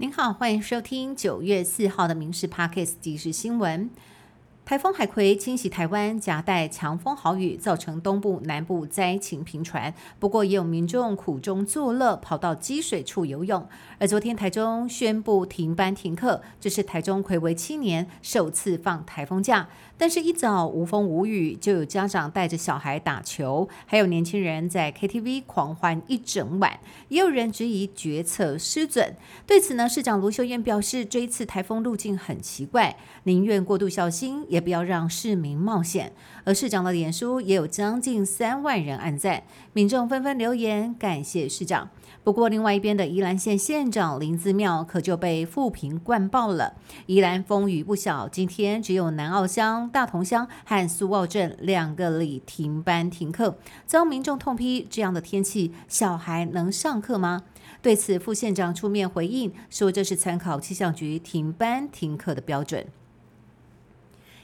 您好，欢迎收听九月四号的《民事 Parkes》即时新闻。台风海葵侵袭台湾，夹带强风豪雨，造成东部、南部灾情频传。不过，也有民众苦中作乐，跑到积水处游泳。而昨天，台中宣布停班停课，这是台中魁违七年首次放台风假。但是，一早无风无雨，就有家长带着小孩打球，还有年轻人在 KTV 狂欢一整晚，也有人质疑决策失准。对此呢，市长卢秀燕表示，这一次台风路径很奇怪，宁愿过度小心，也不要让市民冒险。而市长的脸书也有将近三万人按赞，民众纷纷留言感谢市长。不过，另外一边的宜兰县县长林子庙可就被富平灌爆了。宜兰风雨不小，今天只有南澳乡、大同乡和苏澳镇两个里停班停课，遭民众痛批：这样的天气，小孩能上课吗？对此，副县长出面回应说，这是参考气象局停班停课的标准。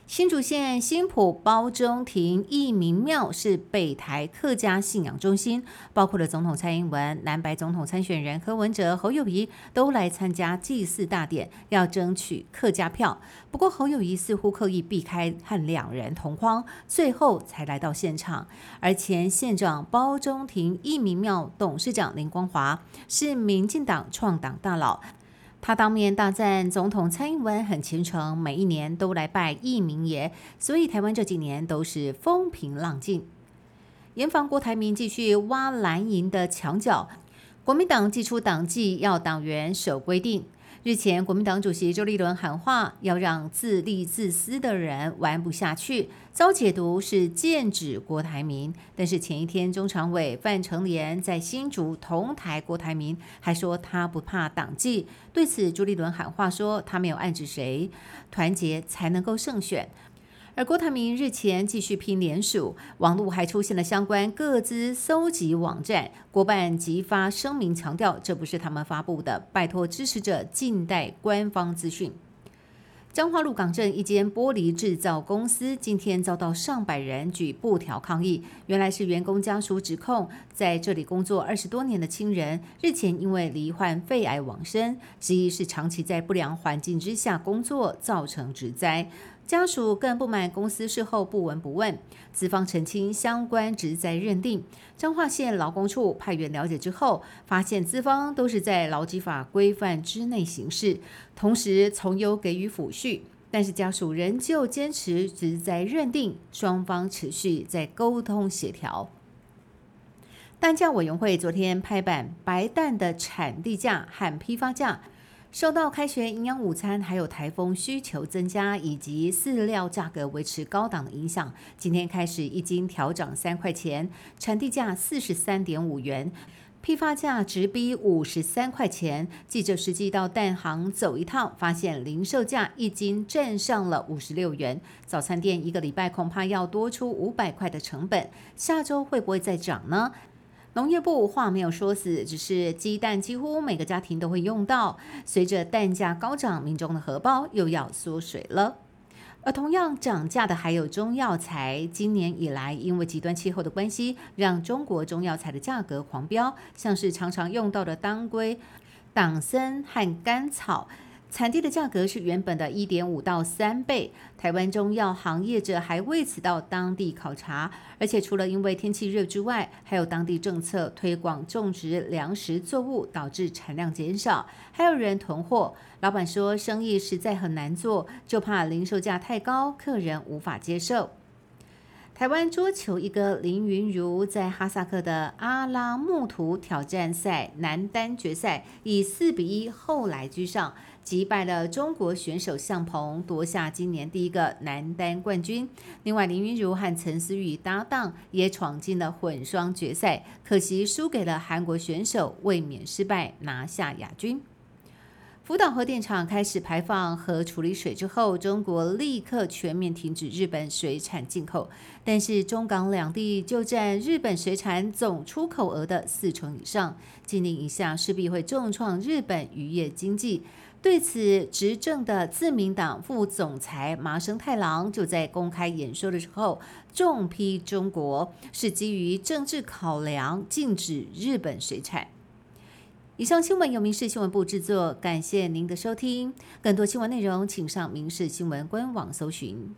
新竹县新浦包中庭义民庙是北台客家信仰中心，包括了总统蔡英文、南白总统参选人柯文哲、侯友谊都来参加祭祀大典，要争取客家票。不过侯友谊似乎刻意避开和两人同框，最后才来到现场。而前县长包中庭义民庙董事长林光华是民进党创党大佬。他当面大赞总统蔡英文很虔诚，每一年都来拜一民爷，所以台湾这几年都是风平浪静。严防郭台铭继续挖蓝营的墙角，国民党祭出党纪，要党员守规定。日前，国民党主席周立伦喊话，要让自立自私的人玩不下去，遭解读是剑指郭台铭。但是前一天，中常委范成廉在新竹同台郭台铭，还说他不怕党纪。对此，周立伦喊话说，他没有暗指谁，团结才能够胜选。而郭台铭日前继续拼联署，网络还出现了相关各资搜集网站，国办即发声明强调，这不是他们发布的，拜托支持者静待官方资讯。彰化鹿港镇一间玻璃制造公司今天遭到上百人举布条抗议，原来是员工家属指控，在这里工作二十多年的亲人日前因为罹患肺癌往生，质疑是长期在不良环境之下工作造成职灾。家属更不满公司事后不闻不问，资方澄清相关职灾认定。彰化县劳工处派员了解之后，发现资方都是在劳基法规范之内行事，同时从优给予抚恤，但是家属仍旧坚持职灾认定，双方持续在沟通协调。蛋价委员会昨天拍板，白蛋的产地价和批发价。受到开学营养午餐还有台风需求增加，以及饲料价格维持高档的影响，今天开始一斤调涨三块钱，产地价四十三点五元，批发价直逼五十三块钱。记者实际到蛋行走一趟，发现零售价一斤站上了五十六元。早餐店一个礼拜恐怕要多出五百块的成本，下周会不会再涨呢？农业部话没有说死，只是鸡蛋几乎每个家庭都会用到。随着蛋价高涨，民众的荷包又要缩水了。而同样涨价的还有中药材。今年以来，因为极端气候的关系，让中国中药材的价格狂飙，像是常常用到的当归、党参和甘草。产地的价格是原本的一点五到三倍。台湾中药行业者还为此到当地考察，而且除了因为天气热之外，还有当地政策推广种植粮食作物，导致产量减少，还有人囤货。老板说生意实在很难做，就怕零售价太高，客人无法接受。台湾桌球一哥林云如在哈萨克的阿拉木图挑战赛男单决赛以四比一后来居上。击败了中国选手向鹏，夺下今年第一个男单冠军。另外，林昀儒和陈思雨搭档也闯进了混双决赛，可惜输给了韩国选手，卫冕失败，拿下亚军。福岛核电厂开始排放核处理水之后，中国立刻全面停止日本水产进口，但是中港两地就占日本水产总出口额的四成以上，禁令一下势必会重创日本渔业经济。对此，执政的自民党副总裁麻生太郎就在公开演说的时候重批中国是基于政治考量禁止日本水产。以上新闻由民事新闻部制作，感谢您的收听。更多新闻内容，请上民事新闻官网搜寻。